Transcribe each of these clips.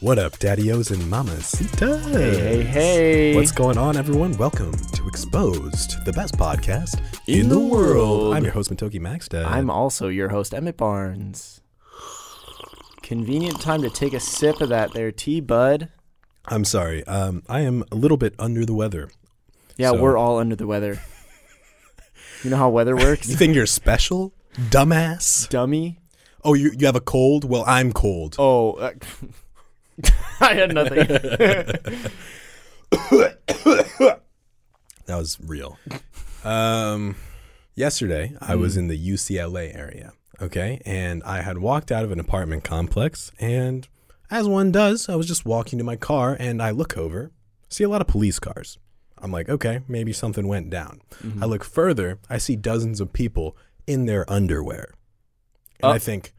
What up, daddios and mamacitas? Hey, hey, hey. What's going on, everyone? Welcome to Exposed, the best podcast In the world. I'm your host, Matoki Maxdad. I'm also your host, Emmett Barnes. Convenient time to take a sip of that there tea, bud. I'm sorry. Um, I am a little bit under the weather. Yeah, So- we're all under the weather. You know how weather works? You think you're special, dumbass? Dummy. Oh, you you have a cold? Well, I'm cold. Oh, uh, I had nothing. That was real. Um, yesterday, I was in the UCLA area, okay? And I had walked out of an apartment complex, and as one does, I was just walking to my car, and I look over, see a lot of police cars. I'm like, okay, maybe something went down. I look further, I see dozens of people in their underwear. And I Oh. think,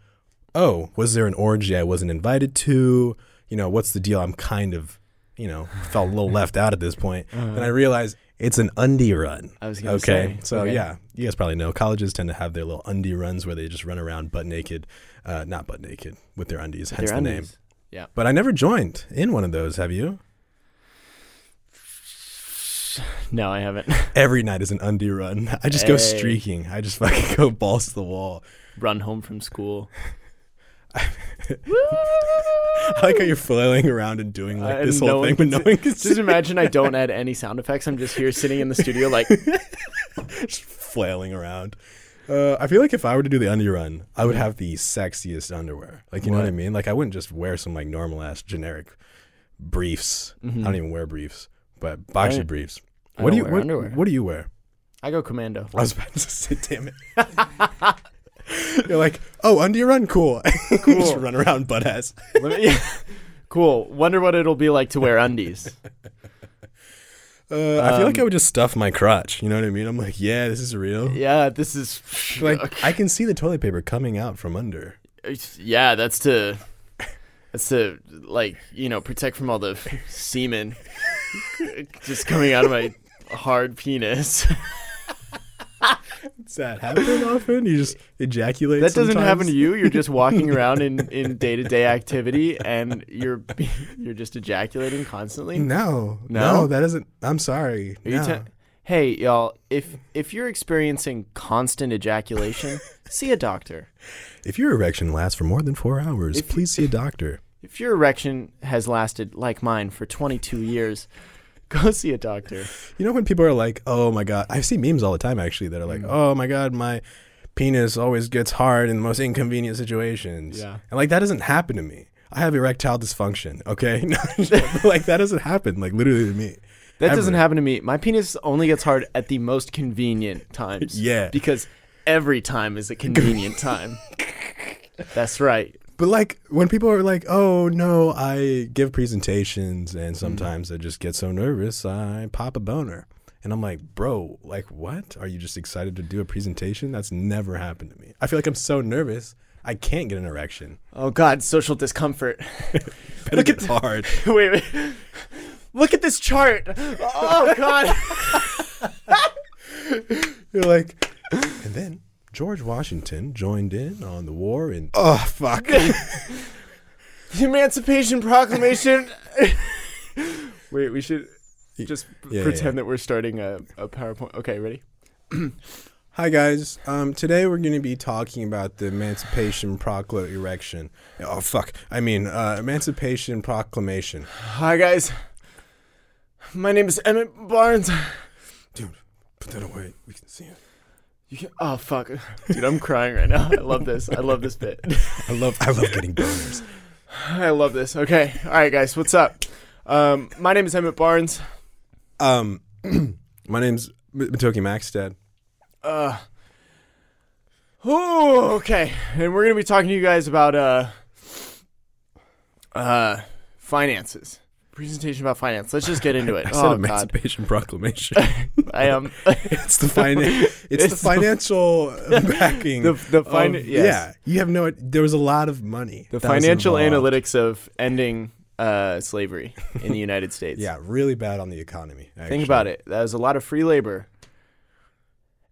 oh, was there an orgy I wasn't invited to? You know, what's the deal? I'm kind of, you know, felt a little left out at this point. And I realized it's an undie run. I was gonna okay. say, So okay. yeah, you guys probably know colleges tend to have their little undie runs where they just run around butt naked, uh, not butt naked with their undies, hence Their the name. Yeah. But I never joined in one of those. Have you? No, I haven't. Every night is an undie run. I just go streaking. I just fucking go balls to the wall. Run home from school. I like how you're flailing around and doing like Uh, this whole no thing, but no one can Just imagine I don't add any sound effects. I'm just here sitting in the studio like, just flailing around. Uh, I feel like if I were to do the under run, I would have the sexiest underwear. Like you know what I mean? Like I wouldn't just wear some like normal ass generic briefs. I don't even wear briefs, but boxy don't- briefs. What do you wear what, underwear. what do you wear? I go commando. I was about to say, damn it. You're like, oh, undie run, cool. just Cool. run around butt ass. Me- cool. Wonder what it'll be like to wear undies. Uh, I feel like I Um, would just stuff my crotch. You know what I mean? I'm like, yeah, this is real. Yeah, this is Like I can see the toilet paper coming out from under. yeah, that's to that's to like you know protect from all the semen just coming out of my hard penis. Does that happen often? You just ejaculate. that doesn't happen to you. You're just walking around in in day to day activity, and you're you're just ejaculating constantly. No, No? no, that doesn't. I'm sorry. No. te- hey y'all, if if you're experiencing constant ejaculation, see a doctor. if your erection lasts for more than four hours, If please see a doctor. If your erection has lasted like mine for 22 years, go see a doctor. You know when people are like, "Oh my god," I see memes all the time actually that are like, Mm. "Oh my god, my penis always gets hard in the most inconvenient situations." Yeah. and like that doesn't happen to me. I have erectile dysfunction. Okay, like that doesn't happen. Like literally to me. That doesn't happen to me. My penis only gets hard at the most convenient times. Yeah. Because every time is a convenient time. That's right. But like when people are like, "Oh no, I give presentations and mm-hmm. sometimes I just get so nervous I pop a boner." And I'm like, "Bro, like what? Are you just excited to do a presentation? That's never happened to me. I feel like I'm so nervous, I can't get an erection. Oh God, social discomfort. Look at- hard. wait, wait. Look at this chart. Oh God. You're like, and then George Washington joined in on the war in Oh fuck. The Emancipation Proclamation. wait, we should just Yeah, pretend that we're starting a, a PowerPoint. Okay, ready? Hi guys. Um, today we're going to be talking about the Emancipation Proclamation erection. Oh fuck. I mean, uh, Emancipation Proclamation. Hi guys. My name is Emmett Barnes. Dude, put that away. We can see it. You can, oh fuck, dude, I'm crying right now. I love this. I love this bit. I love I love getting boners. I love this. Okay, all right, guys, what's up? Um, my name is Emmett Barnes. Um, my name's Matoki Maxstead. Uh, ooh, okay, and we're gonna be talking to you guys about uh, uh, finances. Presentation about finance. Let's just get into it. I said oh god, Emancipation Proclamation. I am. it's the finan- It's, the It's the- financial backing. the the fin- of- yes. Yeah, you have no. There was a lot of money. the financial analytics of ending uh, slavery in the United States. Yeah, really bad on the economy. Think about it. That was a lot of free labor.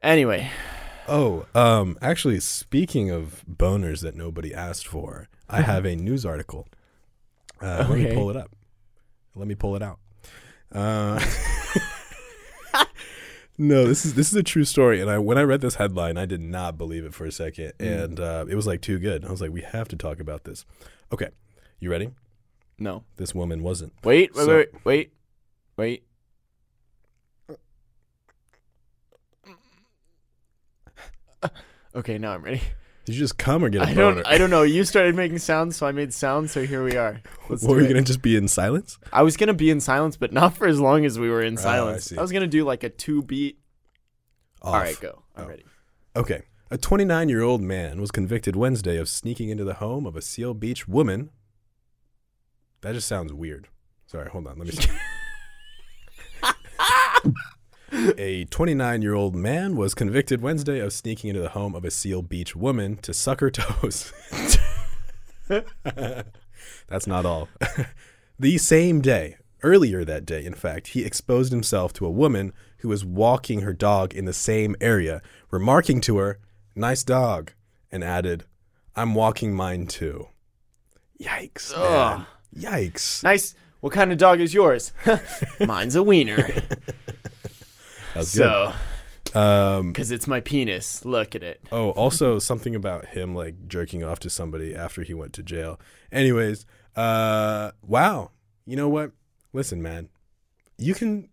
Anyway, Oh, um, actually, speaking of boners that nobody asked for, I have a news article Uh, Let me pull it up. Let me pull it out. Uh, no, this is this is a true story. And I when I read this headline, I did not believe it for a second, Mm. and uh, it was like too good. I was like, we have to talk about this. Okay, you ready? No. This woman wasn't. Wait, wait, So- wait, wait, wait. Okay, now I'm ready. Did you just come or get a I boner? don't. I don't know. You started making sounds, so I made sounds. So here we are. Let's what do were you it. gonna just be in silence? I was gonna be in silence, but not for as long as we were in ah, I silence. see. I was gonna do like a two beat. Off. All right, go. I'm Oh. ready. Okay. A 29 year old man was convicted Wednesday of sneaking into the home of a Seal Beach woman. That just sounds weird. Sorry, hold on. Let me see. a 29 year old man was convicted Wednesday of sneaking into the home of a Seal Beach woman to suck her toes. That's not all. the same day, earlier that day, in fact, he exposed himself to a woman who was walking her dog in the same area, remarking to her, Nice dog, and added, I'm walking mine too. Yikes. Ugh. Man. Yikes. Nice. What kind of dog is yours? Mine's a wiener. That's so. Um, because it's my penis. Look at it. Oh, also something about him like jerking off to somebody after he went to jail. Anyways, uh wow. You know what? Listen, man. You can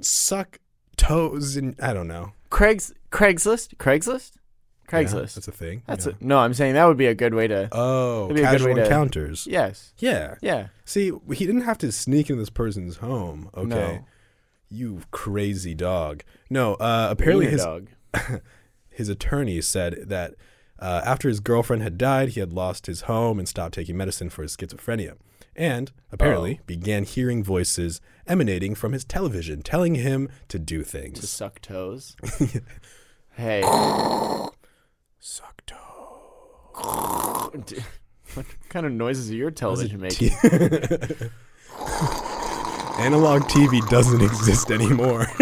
suck toes and I don't know. Craig's Craigslist. Craigslist. Yeah, Craigslist. that's a thing. That's yeah. a, no. I'm saying that would be a good way to. Oh, That'd be a good casual way to- encounters. Yes. Yeah. Yeah. See, he didn't have to sneak into this person's home. Okay. No. You crazy dog. No, uh apparently Wiener his dog. his attorney said that uh, after his girlfriend had died, he had lost his home and stopped taking medicine for his schizophrenia. And apparently Oh. began hearing voices emanating from his television telling him to do things. to suck toes. hey. Suck toe. What kind of noises are your television making? Analog TV doesn't exist anymore.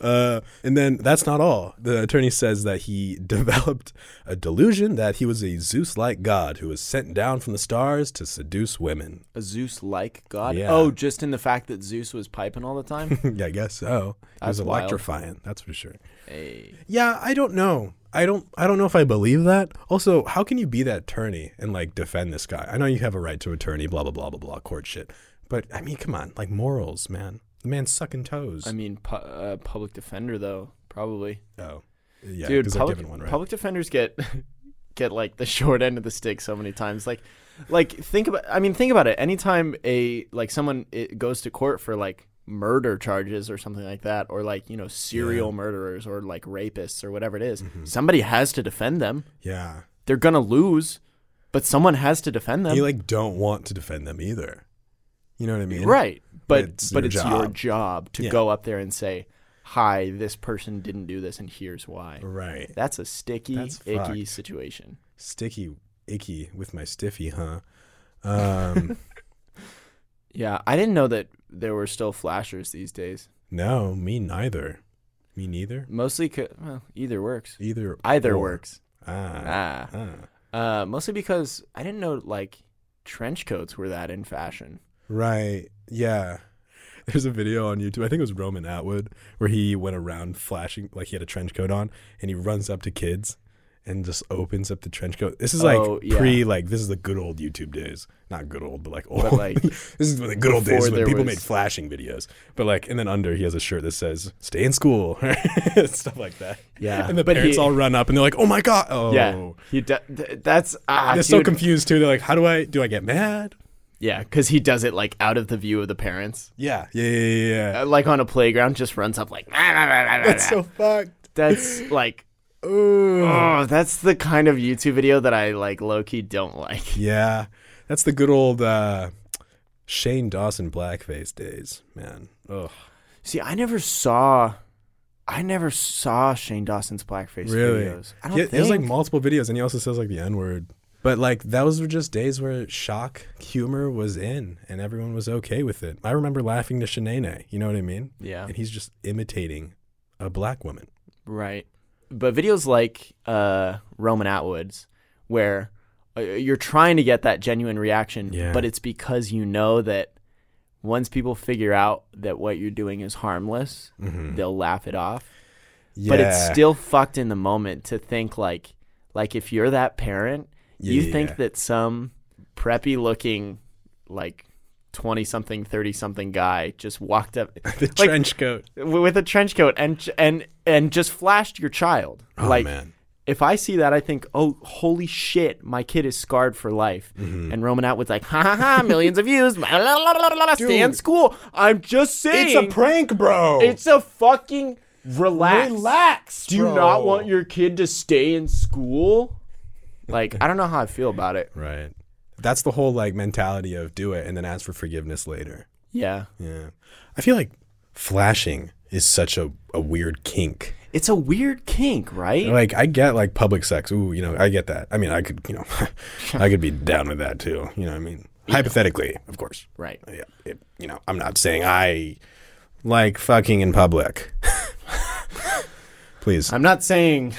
Uh, and then that's not all. The attorney says that he developed a delusion that he was a Zeus like god who was sent down from the stars to seduce women. A Zeus-like god? Yeah. Oh, just in the fact that Zeus was piping all the time. yeah, I guess so. It was That's wild. electrifying, that's for sure. hey. Yeah, I don't know. I don't I don't know if I believe that. Also, how can you be that attorney and like defend this guy? I know you have a right to attorney, blah blah blah blah blah, court shit. But I mean, come on, like morals, man. The man's sucking toes. I mean, pu- uh, public defender though, probably. oh, yeah, Dude, public, given one, right? public defenders get get like the short end of the stick so many times. Like, like think about. I mean, think about it. Anytime a like someone it goes to court for like murder charges or something like that, or like you know serial Yeah. murderers or like rapists or whatever it is, Mhm. somebody has to defend them. Yeah, They're gonna lose, but someone has to defend them. you like don't want to defend them either. You know what I mean? right, but It's but your it's your job. job to Yeah. go up there and say, "Hi, this person didn't do this, and here's why." Right. That's a sticky, That's icky fucked. situation. Sticky, icky with my stiffy, huh? Um, Yeah, I didn't know that there were still flashers these days. no, me neither. Me neither. Mostly, well, either works. Either. Either or. works. Ah. Ah, ah. uh, mostly because I didn't know like trench coats were that in fashion. Right. Yeah. There's a video on YouTube. I think it was Roman Atwood where he went around flashing like he had a trench coat on and he runs up to kids and just opens up the trench coat. This is like Oh, yeah. pre like this is the good old YouTube days. Not good old, but like old. But like, this is the good old days when people was- made flashing videos. But like and then under he has a shirt that says "Stay in school," stuff like that. yeah, And the but parents he, all run up and they're like, "Oh my god!" Oh, yeah, he d- th- that's ah, they're so confused too. They're like, "How do I do? I get mad?" Yeah, because he does it like out of the view of the parents, Yeah, yeah, yeah, yeah. yeah. uh, like on a playground, just runs up like. That's so fucked. That's like, Ooh. oh, that's the kind of YouTube video that I like low key don't like. Yeah, that's the good old uh, Shane Dawson blackface days, man. Ugh. See, I never saw, I never saw Shane Dawson's blackface Really? videos. I don't He, think. he has like multiple videos, and he also says like the N word. But like those were just days where shock humor was in, and everyone was okay with it. I remember laughing to Shanae. You know what I mean? yeah, And he's just imitating a black woman. right. But videos like uh, Roman Atwood's, where uh, you're trying to get that genuine reaction, Yeah. but it's because you know that once people figure out that what you're doing is harmless, they'll laugh it off. yeah. But it's still fucked in the moment to think like like if you're that parent, Yeah, you yeah, think yeah. that some preppy looking like 20 something 30 something guy just walked up the like- trench coat. with a trench coat and and and just flashed your child. Oh like man. if I see that, I think, oh, holy shit, my kid is scarred for life. Mm-hmm. And Roman Atwood like, ha ha ha, millions of views, stay in school. I'm just saying, it's a prank, bro. it's a fucking relax. Relax, Do you not want your kid to stay in school? Like, I don't know how I feel about it. right. That's the whole like mentality of do it and then ask for forgiveness later. Yeah, Yeah. I feel like flashing is such a, a weird kink. it's a weird kink, right? Like I get like public sex. Ooh, you know, I get that. I mean, I could, you know, I could be down with that too. You know, what I mean, hypothetically, of course. Right. Yeah. It, you know, I'm not saying I like fucking in public. Please, I'm not saying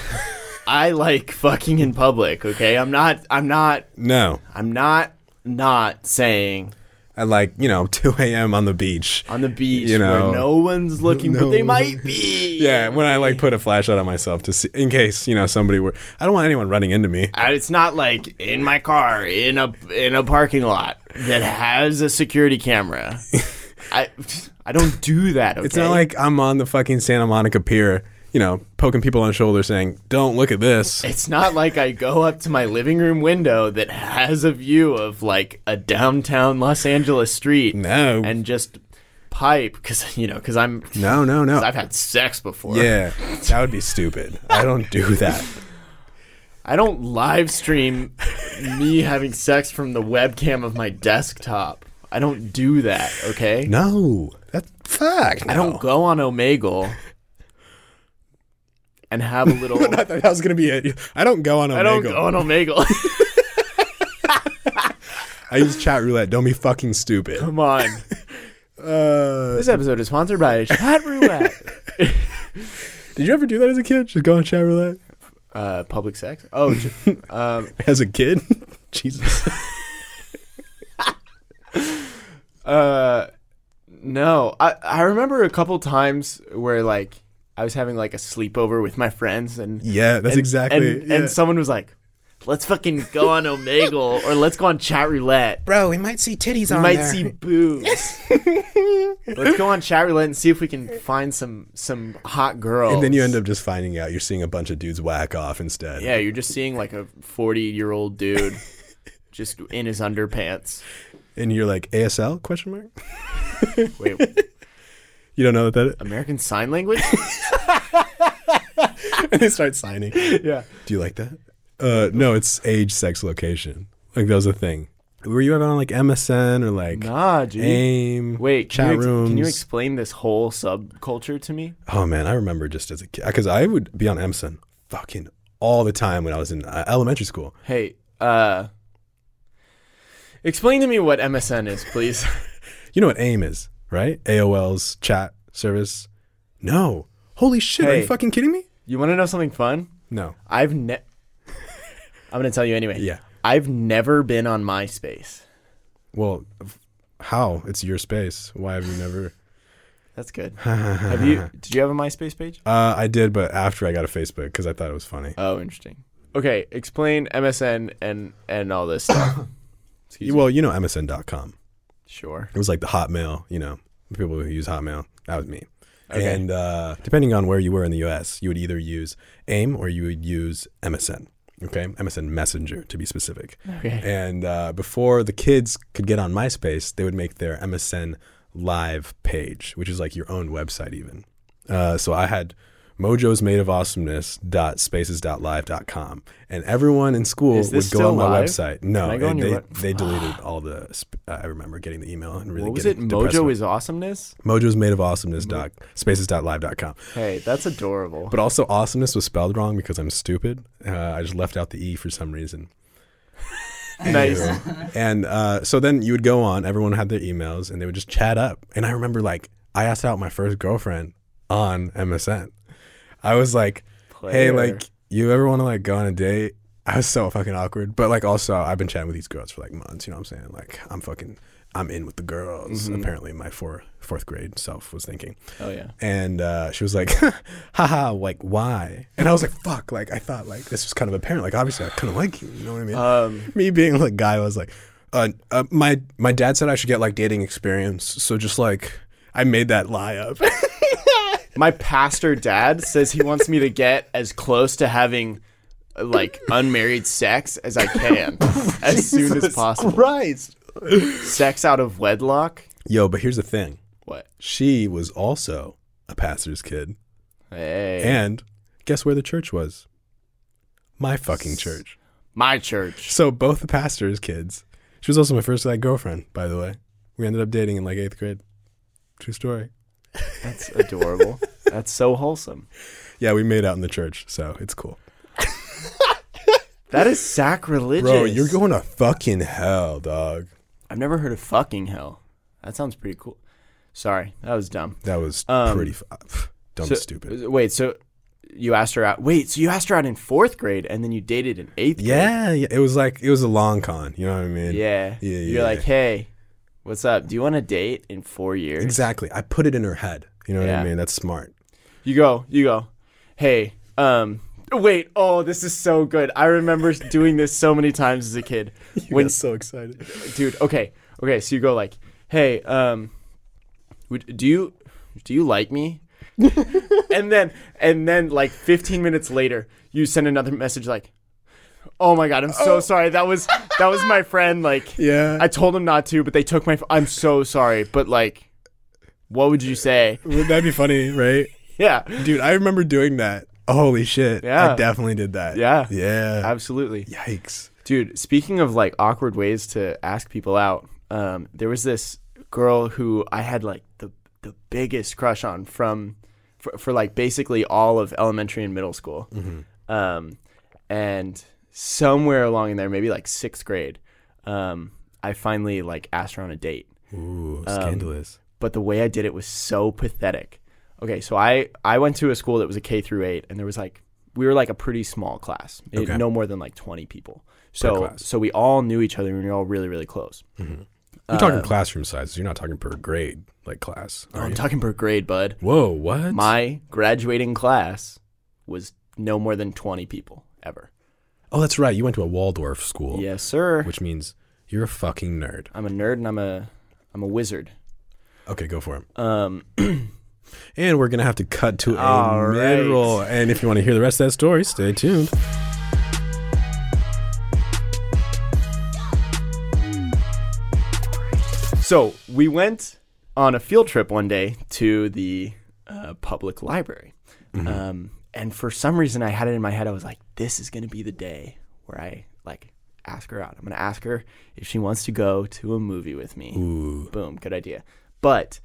I like fucking in public. Okay, I'm not. I'm not. no. I'm not. Not saying I like you know 2 a.m. on the beach. on the beach You know, where no one's looking, but they might be. Yeah, when I like put a flashlight on myself to see in case you know somebody were. I don't want anyone running into me. It's not like in my car in a in a parking lot that has a security camera. I I don't do that. Okay? It's not like I'm on the fucking Santa Monica Pier, you know, poking people on the shoulder saying, "Don't look at this." It's not like I go up to my living room window that has a view of like a downtown Los Angeles street No, and just pipe because you know because I'm no, no, no. I've had sex before. Yeah, that would be stupid. I don't do that. I don't live stream me having sex from the webcam of my desktop. I don't do that. Okay. No, that's fuck. I don't go on Omegle and have a little. I thought that was gonna be it. I don't go on Omegle. I don't go on Omegle. I use chat roulette. Don't be fucking stupid. Come on. Uh, This episode is sponsored by Chat Roulette. did you ever do that as a kid? Just go on chat roulette Uh, public sex. Oh, um, as a kid? Jesus. uh, no. I I remember a couple times where like I was having like a sleepover with my friends and Yeah, that's and, exactly. and, yeah. and someone was like, "Let's fucking go on Omegle or let's go on Chat Roulette." Bro, we might see titties on. We might see boobs. Let's go on chat roulette and see if we can find some some hot girls. And then you end up just finding out you're seeing a bunch of dudes whack off instead. yeah, you're just seeing like a 40 year old dude just in his underpants. And you're like ASL question mark? Wait, You don't know what that is? American Sign Language? and they start signing. yeah. Do you like that? Uh, no, it's age, sex, location. Like that was a thing. Were you ever on like MSN or like Nah, dude. AIM? Wait, chat can you, ex- rooms. can you explain this whole subculture to me? Oh man, I remember just as a kid because I would be on MSN fucking all the time when I was in uh, elementary school. Hey, uh, explain to me what MSN is, please. You know what AIM is, right? AOL's chat service. No, holy shit! Are Hey. you fucking kidding me? you want to know something fun? No. I've ne. I'm gonna tell you anyway. Yeah. I've never been on MySpace. Well, f- how? It's your space. Why have you never? That's good. have you? Did you have a MySpace page? Uh, I did, but after I got a Facebook because I thought it was funny. Oh, interesting. Okay, explain MSN and and all this stuff. Excuse me. Well, you know MSN.com. Sure. It was like the Hotmail, you know, people who use Hotmail. That was me. Okay. And uh, depending on where you were in the US, you would either use AIM or you would use MSN. Okay. MSN Messenger to be specific. Okay. And uh, before the kids could get on MySpace, they would make their MSN live page, which is like your own website, even. Uh, so I had mojo's made of awesomeness.spaces.live.com and everyone in school would go on my live? website no Can I go it- on they, web- they deleted all the sp- uh, i remember getting the email and really what was it? Mojo is awesomeness. mojo's made of awesomeness dot spaces.live.com Hey, that's adorable. but also awesomeness was spelled wrong because i'm stupid uh, i just left out the e for some reason nice. and uh, so then you would go on everyone had their emails and they would just chat up and i remember like i asked out my first girlfriend on msn i was like hey like you ever want to like go on a date I was so fucking awkward. But like also I've been chatting with these girls for like months, you know what I'm saying? Like I'm fucking I'm in with the girls. Mhm. Apparently my four, fourth grade self was thinking. Oh yeah. And uh, she was like, haha, like why? And I was like, fuck, like I thought like this was kind of apparent. Like obviously I kind of like you, you know what I mean? Um, Me being like guy I was like, uh, uh, my my dad said I should get like dating experience. So just like I made that lie up. my pastor dad says he wants me to get as close to having like unmarried sex as I can as soon as possible. Christ. Sex out of wedlock. Yo, but here's the thing. What? She was also a pastor's kid. Hey. And guess where the church was? My fucking church. my church. So both the pastor's kids. She was also my first like girlfriend, by the way. We ended up dating in like eighth grade. True story. That's adorable. That's so wholesome. Yeah, we made out in the church, so it's cool. That is sacrilegious. Bro, you're going to fucking hell, dog. I've never heard of fucking hell. That sounds pretty cool. Sorry, that was dumb. That was Um, pretty fu- dumb, So- stupid. Wait, so you asked her out? Wait, so you asked her out in fourth grade, and then you dated in eighth grade? Yeah, yeah, it was like it was a long con. You know what I mean? Yeah. Yeah, You're yeah. like, hey, what's up? Do you want to date in four years? Exactly. I put it in her head. You know what I mean? That's smart. You go, you go, hey, um, wait, oh, this is so good. I remember doing this so many times as a kid. When, so excited. dude, okay, okay, so you go like, hey, um, would, do you, do you like me? and then, and then like 15 minutes later, you send another message like, oh my God, I'm so sorry. That was, that was my friend. Like, Yeah. I told him not to, but they took my, f- I'm so sorry. But like, what would you say? Would that be funny, right? Yeah. Dude, I remember doing that. Holy shit. Yeah. I definitely did that. Yeah. Yeah. Absolutely. Yikes. Dude, speaking of like awkward ways to ask people out, um, there was this girl who I had like the the biggest crush on from for, for like basically all of elementary and middle school. Um, and somewhere along in there, maybe like sixth grade, um, I finally like asked her on a date. Ooh, Um, scandalous. but the way I did it was so pathetic. Okay, so I I went to a school that was a K through 8 and there was like we were like a pretty small class. It- Okay. no more than like 20 people. So so we all knew each other and we were all really really close. You're talking uh, classroom sizes. You're not talking per grade, like class. Oh, I'm you? talking per grade, bud. Whoa, what? My graduating class was no more than 20 people ever. Oh, that's right. You went to a Waldorf school. Yes, sir. Which means you're a fucking nerd. I'm a nerd and I'm a I'm a wizard. Okay, go for it. Um And we're gonna have to cut to a right. And if you want to hear the rest of that story, stay tuned. So we went on a field trip one day to the uh, public library. Um, and for some reason, I had it in my head. I was like, this is going to be the day where I like ask her out. I'm going to ask her if she wants to go to a movie with me. Ooh. Boom, good idea. But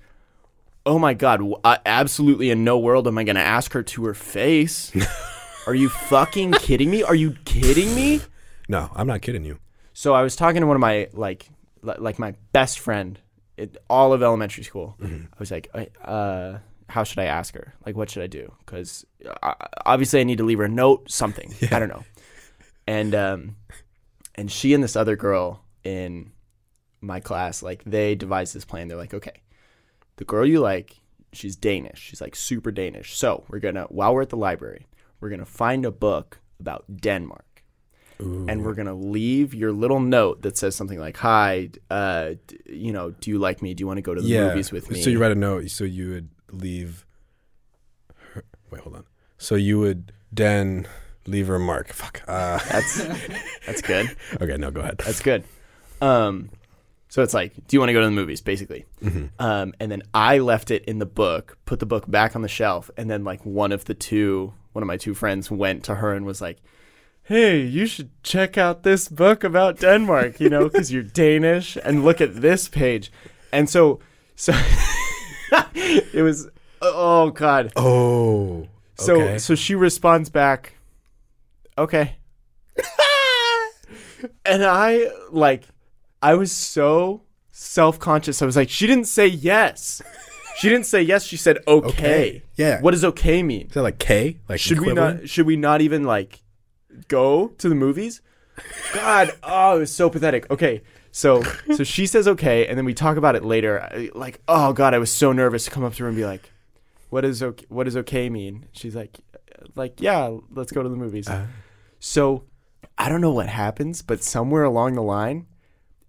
oh my god, I- absolutely in no world am I going to ask her to her face. Are you fucking kidding me? Are you kidding me? No, I'm not kidding you. So I was talking to one of my like like my best friend in all of elementary school. I was like, uh, how should I ask her? Like, what should I do? Because obviously I need to leave her a note, something. I don't know. And um, and she and this other girl in my class, like they devised this plan. They're like, okay, the girl you like, she's Danish. She's like super Danish. So we're gonna while we're at the library, we're gonna find a book about Denmark and we're gonna leave your little note that says something like, "Hi, uh, d- you know, do you like me? Do you want to go to the yeah. movies with me?" So you write a note. So you would leave. Her, wait, hold on. So you would then leave her mark. Fuck. Uh, that's that's good. okay, no, go ahead. That's good. Um, so it's like, do you want to go to the movies, basically? Mm-hmm. Um, and then I left it in the book, put the book back on the shelf, and then like one of the two, one of my two friends went to her and was like. Hey, you should check out this book about Denmark, you know, because you're Danish, and look at this page. And so, so it was, oh God, Oh. So okay. so she responds back, "Okay." and I like I was so self-conscious. I was like, "She didn't say yes." She didn't say yes. She said okay. Okay. Yeah. What does okay mean? Is that like K? Like Should we not should we not even like go to the movies. God, oh, it was so pathetic. Okay, so so she says okay, and then we talk about it later. I- Like, oh God, I was so nervous to come up to her and be like, "What is okay? What does okay mean?" She's like, "Like, yeah, let's go to the movies." Uh, So I don't know what happens, but somewhere along the line,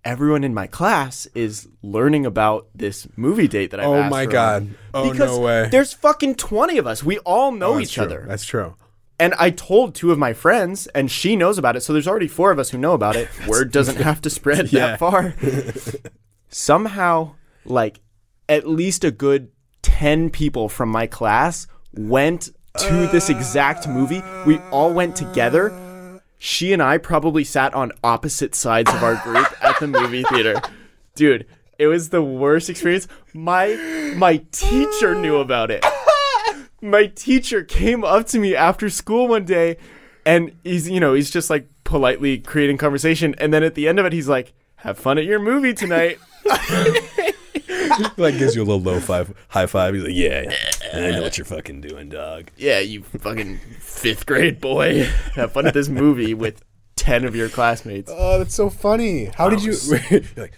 everyone in my class is learning about this movie date that I. oh my god. Oh because no way. There's fucking twenty of us. We all know That's each true. other. That's true. And I told two of my friends, and she knows about it. So there's already four of us who know about it. Word doesn't have to spread Yeah. that far. Somehow, like, at least a good 10 people from my class went to this exact movie. We all went together. She and I probably sat on opposite sides of our group at the movie theater. Dude, it was the worst experience. My my teacher knew about it my teacher came up to me after school one day and he's you know he's just like politely creating conversation and then at the end of it he's like have fun at your movie tonight like gives you a little low five, high five. He's like, yeah, I know what you're fucking doing, dog. yeah you fucking fifth grade boy have fun at this movie with 10 of your classmates Oh, that's so funny. How did you? you're like,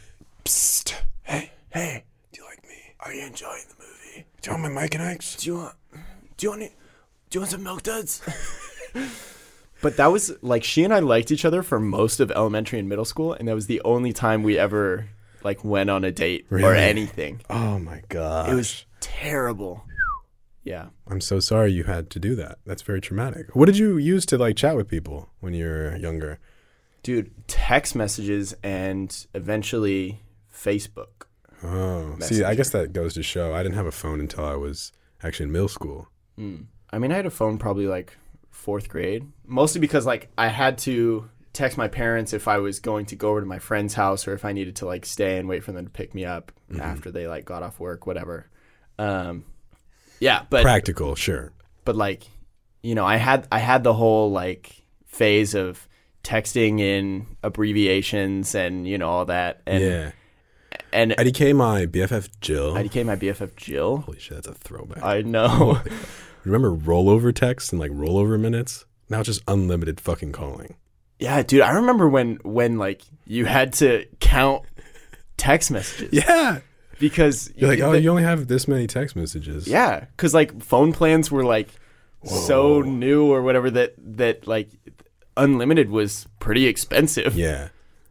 psst, hey, hey do you like me? are you enjoying the movie Do you want my Mike and Ike's? do you want do you want it, do you want some milk duds but that was like she and i liked each other for most of elementary and middle school and that was the only time we ever like went on a date or anything Oh my god. It was terrible. Yeah. I'm so sorry you had to do that. That's very traumatic. What did you use to like chat with people when you were younger? Dude, text messages and eventually Facebook. Oh, see, I guess that goes to show I didn't have a phone until I was actually in middle school. Mm. I mean, I had a phone probably like fourth grade, mostly because like I had to text my parents if I was going to go over to my friend's house or if I needed to like stay and wait for them to pick me up after they like got off work, whatever. Um, yeah, but Practical, sure. but like you know i had i had the whole like phase of texting in abbreviations and you know all that and yeah. and IDK, my BFF Jill. idk my bff jill Holy shit, that's a throwback. i know Remember rollover text and like rollover minutes? Now it's just unlimited fucking calling. yeah dude i remember when when like you had to count text messages Yeah. because You're like, oh, the- you only have this many text messages. yeah because like phone plans were like so new or whatever that that like unlimited was pretty expensive Yeah.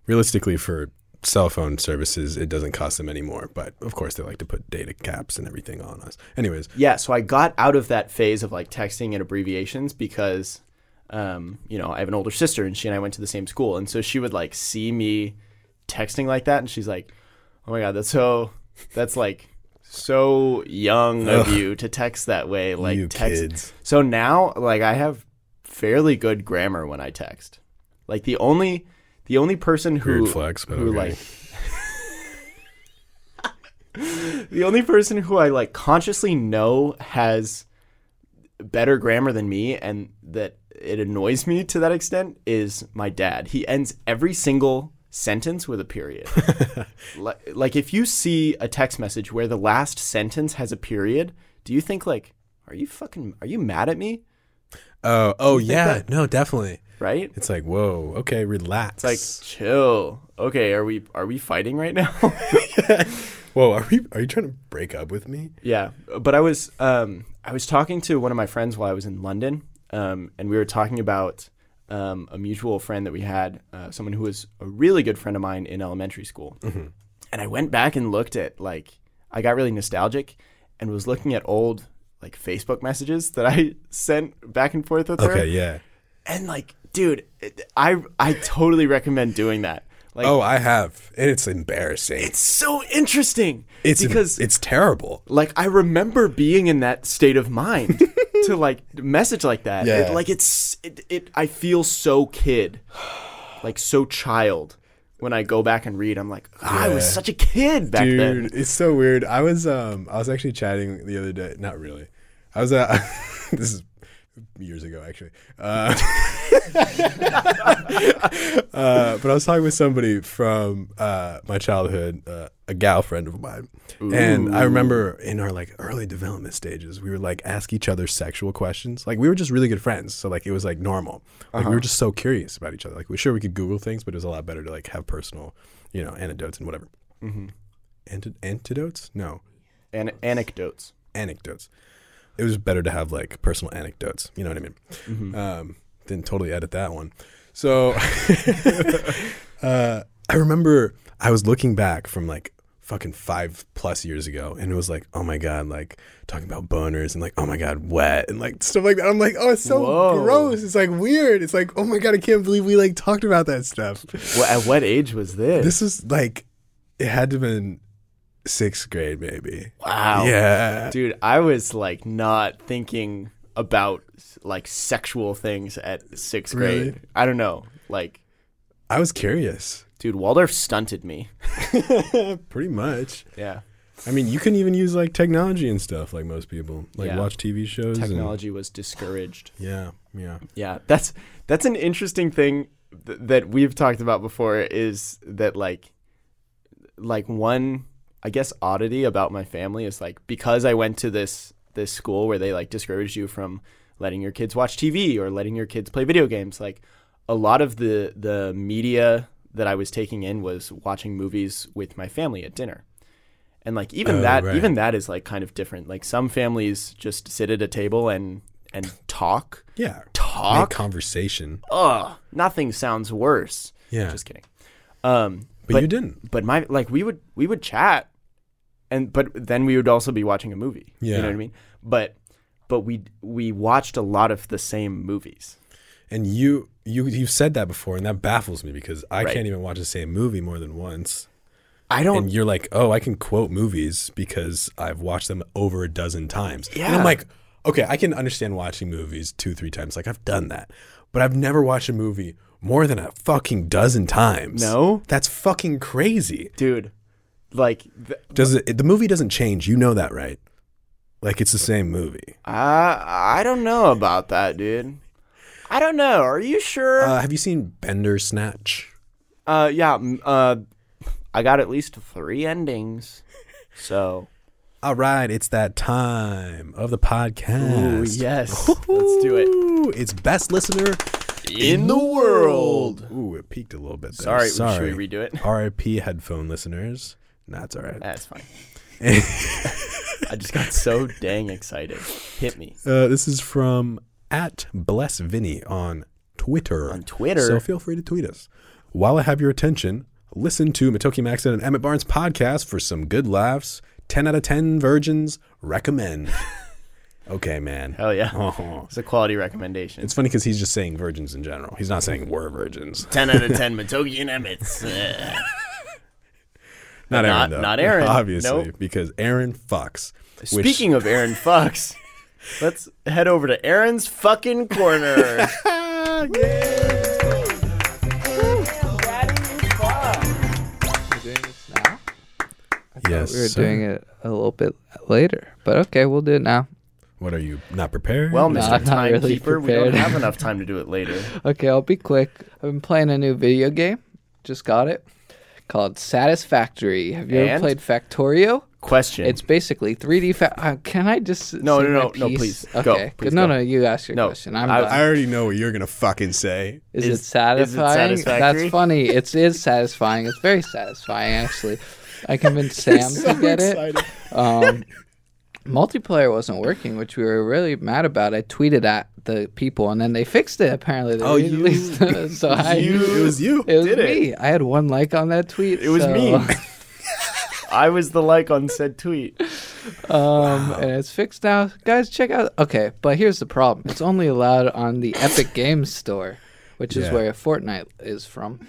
Realistically, for cell phone services, it doesn't cost them anymore. But of course, they like to put data caps and everything on us. Anyways, Yeah, so I got out of that phase of like texting and abbreviations because, um, you know, I have an older sister and she and I went to the same school, and so she would like see me texting like that, and she's like, "Oh my god, that's so, that's like so young of Ugh. you to text that way." Like you text. kids. So now, like, I have fairly good grammar when I text. Like the only, the only person who Weird flex, but who okay. like the only person who I like consciously know has better grammar than me and that it annoys me to that extent is my dad. He ends every single sentence with a period. like, like if you see a text message where the last sentence has a period, do you think like are you fucking are you mad at me? Oh, oh yeah, that- no, definitely. Right? It's like, whoa, okay, relax. It's like chill. Okay, are we are we fighting right now? whoa, are we? Are you trying to break up with me? Yeah, but I was um, I was talking to one of my friends while I was in London, um, and we were talking about um, a mutual friend that we had, uh, someone who was a really good friend of mine in elementary school. Mhm. And I went back and looked at like I got really nostalgic and was looking at old like Facebook messages that I sent back and forth with her. Okay, yeah. And like, dude, I I totally recommend doing that. Like, oh, I have, and it's embarrassing. it's so interesting. It's because it's terrible. like I remember being in that state of mind to like message like that. Yeah. It, like it's it, it I feel so kid. Like so child. When I go back and read, I'm like, "Ah, I was such a kid back Dude, then. it's so weird. I was um I was actually chatting the other day. Not really. I was uh this is years ago actually. Uh, uh, but I was talking with somebody from uh, my childhood, uh, a gal friend of mine, and I remember in our like early development stages, we would like ask each other sexual questions. Like we were just really good friends, so like it was like normal. Like we were just so curious about each other. Like we sure we could Google things, but it was a lot better to like have personal, you know, anecdotes and whatever. Mhm. Anti- antidotes? No, An- anecdotes. anecdotes. It was better to have like personal anecdotes. You know what I mean? Mhm. Um, didn't totally edit that one. So uh, I remember I was looking back from like fucking five plus years ago, and it was like, oh my god, like talking about boners and like, oh my god, wet and like stuff like that. I'm like, oh, it's so Whoa. gross. It's like weird. It's like, oh my god, I can't believe we like talked about that stuff. Well, at what age was this? This is like, it had to have been sixth grade, maybe. wow. Yeah. Dude, I was like not thinking about like sexual things at sixth grade. Really? I don't know. Like, I was curious. dude, Waldorf stunted me. Pretty much. Yeah. I mean, you can even use like technology and stuff, like most people, like Yeah. watch TV shows. and- Technology was discouraged. yeah, yeah. Yeah, that's that's an interesting thing th- that we've talked about before is that like like one I guess oddity about my family is like because I went to this this school where they like discouraged you from letting your kids watch TV or letting your kids play video games like a lot of the the media that I was taking in was watching movies with my family at dinner. And like even Oh, that right. even that is like kind of different. Like some families just sit at a table and and talk Yeah. Make talk. conversation. Ugh, nothing sounds worse. Yeah. Just kidding. Um, but, but you didn't. but my like we would we would chat, and but then we would also be watching a movie. Yeah. you know what I mean. But but we we watched a lot of the same movies. And you you you've said that before and that baffles me because I Right. can't even watch the same movie more than once. I don't. And you're like, "Oh, I can quote movies because I've watched them over a dozen times." Yeah. And I'm like, "Okay, I can understand watching movies 2-3 times. Like I've done that. But I've never watched a movie more than a fucking dozen times." No? That's fucking crazy. dude, like th- Does it the movie doesn't change. You know that, right? Like it's the same movie. I I don't know about that, dude. I don't know. Are you sure? Uh, have you seen Bender Snatch? Uh, yeah. Uh, I got at least three endings. So. All right, it's that time of the podcast. Ooh, yes. Let's do it. It's best listener In the world. Ooh, it peaked a little bit there. Sorry, Sorry. should we redo it? RIP headphone listeners. That's all right. That's fine. I just got so dang excited. Hit me Uh, this is from at Bless Vinny on Twitter. on Twitter. So feel free to tweet us. While I have your attention, listen to Matoki Maxon and Emmett Barnes podcast for some good laughs. 10 out of 10 virgins recommend. okay, man. Hell yeah. Oh. It's a quality recommendation. It's funny because he's just saying virgins in general. He's not saying we're virgins. 10 out of 10 Matogi and Emmett's. Uh, Not Not- Aaron, though. not Aaron. Obviously, Nope. because Aaron fucks. which- Speaking of Aaron Fox, let's head over to Aaron's fucking corner. We're doing this now? I thought Yes, we were sir. doing it a little bit later, but okay, we'll do it now. What are you not prepared? Well, No, Mr. I'm not really Timekeeper, we don't have enough time to do it later. Okay, I'll be quick. I've been playing a new video game. Just got it. Called Satisfactory. Have you ever played Factorio? Question. It's basically 3D. Fa- uh, can I just No, say no, my no, no, please. Okay, Go, please no, go. no, you ask your No, question. I'm I- I already know what you're gonna fucking say. Is, Is- it satisfying? satisfactory? That's funny. It is satisfying. It's very satisfying, actually. I convinced Sam to get it. Um, multiplayer wasn't working, which we were really mad about. I tweeted at the people, and then they fixed it. Apparently, they Oh, you- released- so I, You, it was you. it was did it. me. I had one like on that tweet. It was so, me. I was the like on said tweet. Um, and it's fixed now. Guys, check out. Okay, but here's the problem. It's only allowed on the Epic Games Store, which is where Fortnite is from.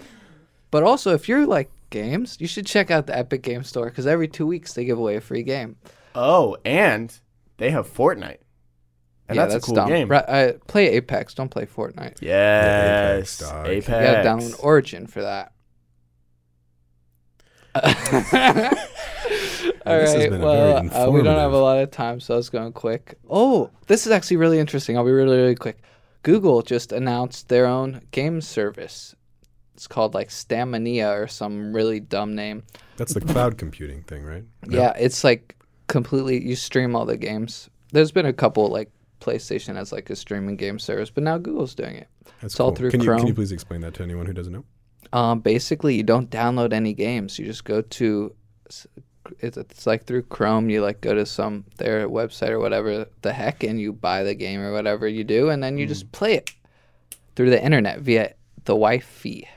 But also, if you're like games, you should check out the Epic Games Store because every two weeks they give away a free game. Oh, and they have Fortnite. And yeah, that's, that's a cool dumb. game. Ra- uh, play Apex. Don't play Fortnite. Yes. Apex, dog. Apex. You gotta download Origin for that. All this right. Well, uh, we don't have a lot of time, so I was going quick. Oh, this is actually really interesting. I'll be really, really quick. Google just announced their own game service. It's called like Stamania or some really dumb name. That's the cloud computing thing, right? Yeah, it's like completely you stream all the games. There's been a couple like PlayStation has like a streaming game service, but now Google's doing it. That's It's all through can You, can you please explain that to anyone who doesn't know? Um, basically, you don't download any games. You just go to it's, it's like through Chrome. You like go to some their website or whatever the heck, and you buy the game or whatever you do, and then you Mm. just play it through the internet via the Wi-Fi.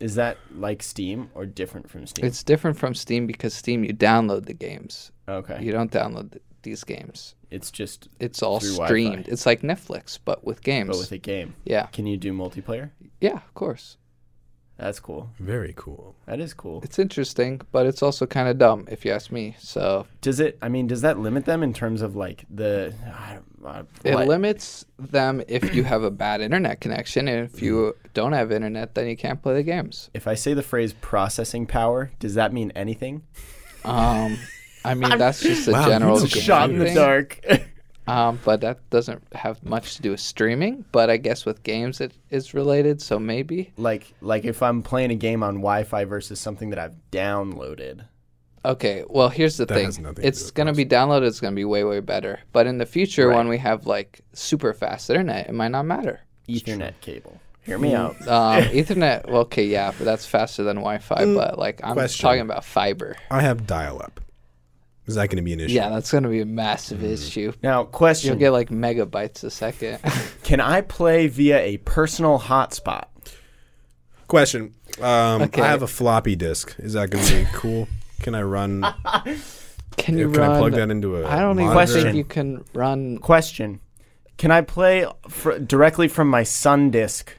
Is that like Steam or different from Steam? It's different from Steam because Steam you download the games. Okay. You don't download th- these games. It's just It's all Through Wi-Fi. streamed. It's like Netflix, but with games. but with a game. yeah, Can you do multiplayer? yeah, of course. That's cool. Very cool. That is cool. It's interesting, but it's also kind of dumb if you ask me. So Does it? I mean, does that limit them in terms of like the? I don't- uh, It what? limits them if you have a bad internet connection, and if you don't have internet, then you can't play the games. If I say the phrase processing power, does that mean anything? Um, I mean, that's just a Wow, general a Shot in the dark. Um, but that doesn't have much to do with streaming. But I guess with games it is related, so maybe. like, like if I'm playing a game on Wi-Fi versus something that I've downloaded. Okay, well, here's the That thing. has to It's going to be downloaded. It's going to be way, way better. But in the future, Right. when we have like super fast internet, it might not matter. Ethernet cable. Hear me out. Um, Ethernet, well, okay, yeah, but that's faster than Wi-Fi. But like, I'm Question. talking about fiber. I have dial-up. Is that going to be an issue? Yeah, that's going to be a massive issue. Now, question You'll question: get like megabytes a second. Can I play via a personal hotspot? Question. Um, Okay. I have a floppy disk. Is that going to be cool? Can I run? Can you can run? I plug that into a I don't even monitor? think Question. you can run. Question: Can I play fr- directly from my Sun disk?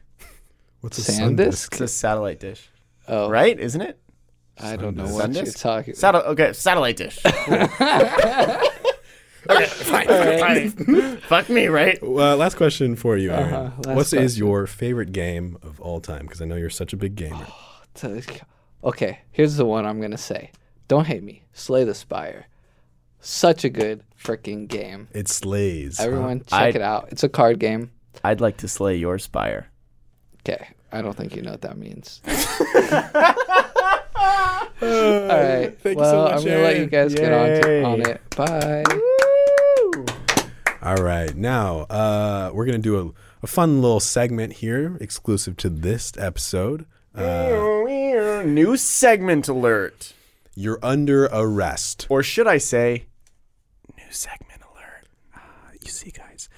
What's a Sand sun disk? It's a satellite dish, Oh, right? Isn't it? I don't know what disk? you're talking. Satel- okay, satellite dish. okay, fine, fine. Fuck me, right? Uh, last question for you, Aaron. Uh-huh, last What is question. your favorite game of all time? Because I know you're such a big gamer. To- Okay, here's the one I'm gonna say. Don't hate me. Slay the Spire. Such a good freaking game. It slays. huh? Everyone, check I- it out. It's a card game. I'd like to slay your spire. Okay, I don't think you know what that means. All right. Thank you well, so much, I'm gonna let you Aaron. guys get on, to, on it. Bye. All right, now uh, we're gonna do a, a fun little segment here, exclusive to this episode. Uh, New segment alert. you're under arrest. Or should I say, new segment alert. Uh, you see, guys,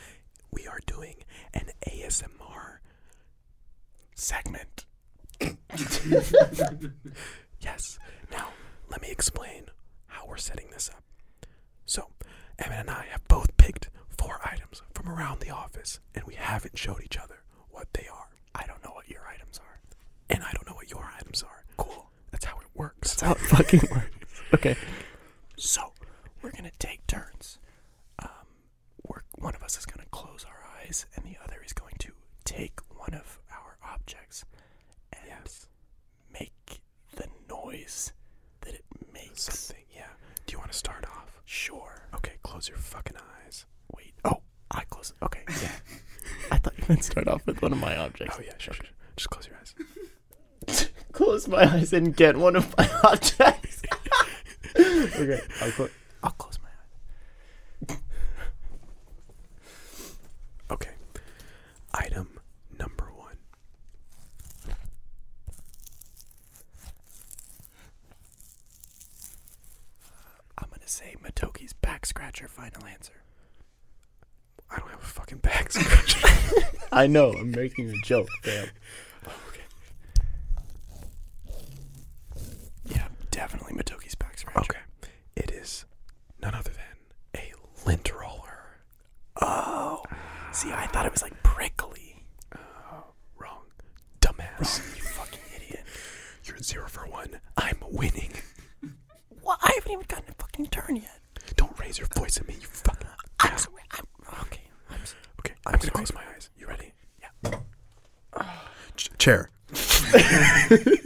we are doing an ASMR segment. yes. Now, let me explain how we're setting this up. So, Emmett and I have both picked four items from around the office, and we haven't showed each other what they are. I don't know what your items are, and I don't know what your items are. Cool. That's how it works. That's how it fucking works. Okay. So we're gonna take turns. Um, we're, one of us is gonna close our eyes, and the other is going to take one of our objects and make the noise that it makes. Something, yeah. Do you want to start off? Sure. Okay, close your fucking eyes. Wait. Oh, I close. Okay, yeah. I thought you meant start off with one of my objects. oh yeah, sure, sure. Just close your eyes. Close my eyes and get one of my objects. okay, I'll close my eyes. Okay. Item number one. I'm gonna say Matoki's back scratcher final answer. I don't have a fucking back scratcher. I know, I'm making a joke, fam. okay. Yeah, definitely Matoki's back. Okay. It is none other than a lint roller. Oh. See, I thought it was like prickly. Oh, wrong. Dumbass. you fucking idiot. You're zero for one. I'm winning. Well, I haven't even gotten a fucking turn yet. Don't raise your voice at me, you fucking ass. I'm, okay. I'm, s- Okay, I'm, gonna close my eyes. You ready? Yeah. Ch- chair.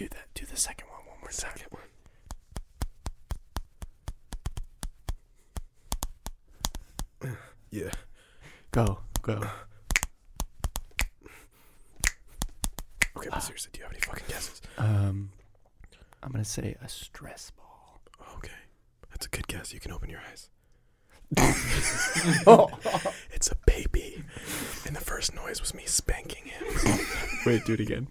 Do the do the second one one more second time. One. Yeah. Go, go. Okay, but uh, seriously, do you have any fucking guesses? Um, I'm gonna say a stress ball. Okay, that's a good guess. You can open your eyes. oh. it's a baby, and the first noise was me spanking him. Wait, do it again.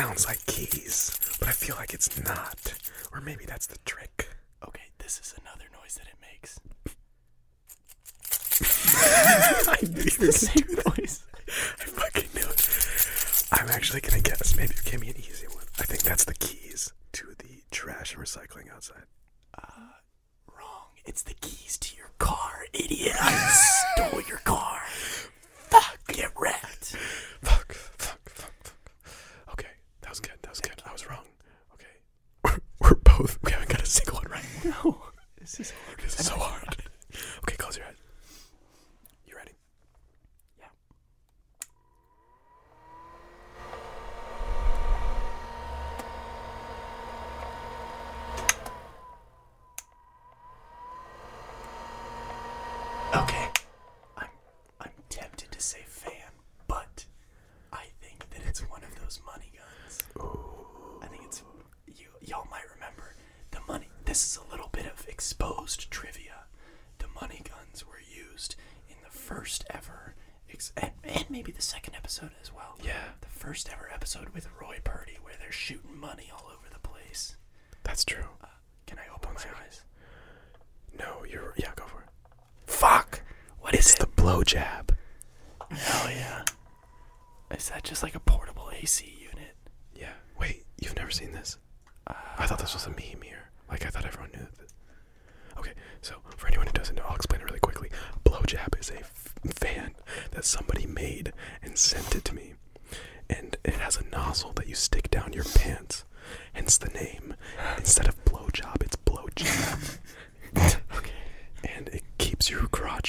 sounds like keys, but I feel like it's not. Or maybe that's the trick. Okay, this is another noise that it makes. I knew the same noise. I fucking knew it. I'm actually gonna guess. Maybe you gave me an easy I was wrong. Okay. We're, we're both. We haven't got a single one right. No. This is hard. This is so hard.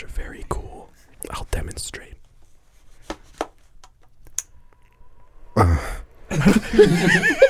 are very cool. I'll demonstrate. Uh.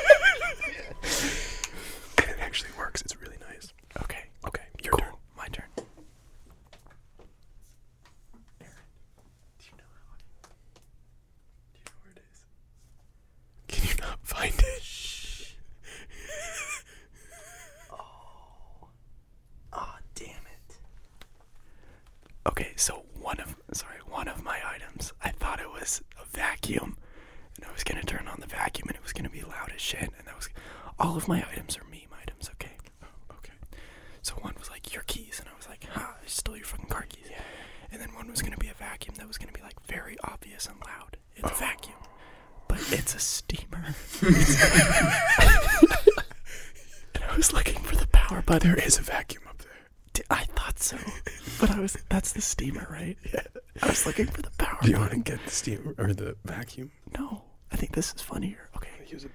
vacuum? No, I think this is funnier. Okay, Use it.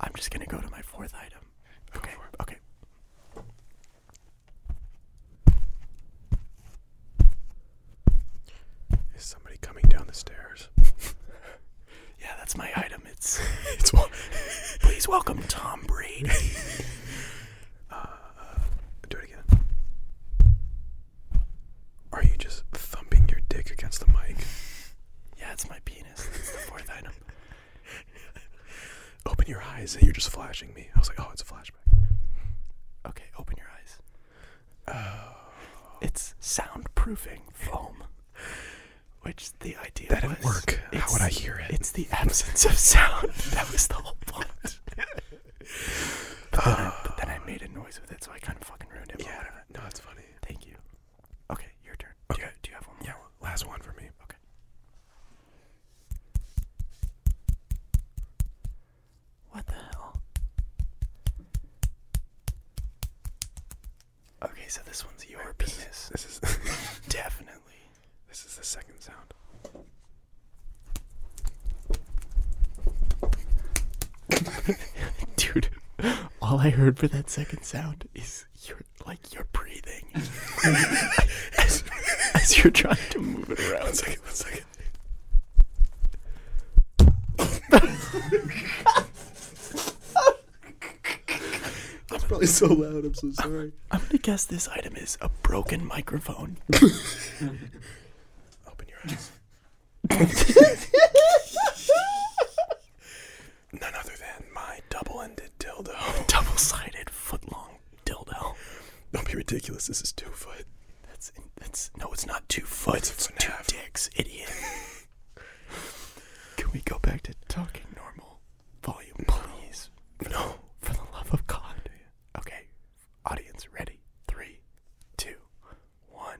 I'm just gonna go to my fourth item. Go Okay, for it. okay. Is somebody coming down the stairs? Yeah, that's my item. It's It's one. please welcome Tom Brady. Heard for that second sound is you're like you're breathing as, as you're trying to move it around. One second, one second. That's probably so loud. I'm so sorry. I'm gonna guess this item is a broken microphone. Open your eyes. None other than my double-ended dildo. Double-sided foot-long dildo. Don't be ridiculous. This is two foot. That's that's no, it's not two foot. It's a It's, foot and a two half. dicks, idiot. Can we go back to talking normal volume, please? No. For the love of God. Okay, audience, ready? Three, two, one.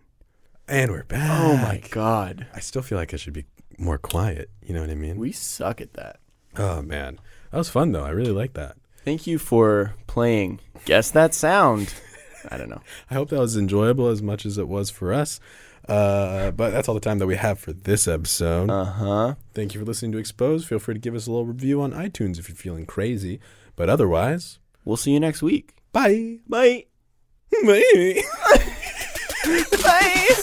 And we're back. Oh my God, I still feel like I should be more quiet. You know what I mean? we suck at that. oh man, that was fun though. I really like that. Thank you for playing. Guess that sound. I don't know. I hope that was enjoyable as much as it was for us. Uh, but that's all the time that we have for this episode. Uh huh. Thank you for listening to Expose. Feel free to give us a little review on iTunes if you're feeling crazy. But otherwise, We'll see you next week. bye. Bye. Bye. Bye.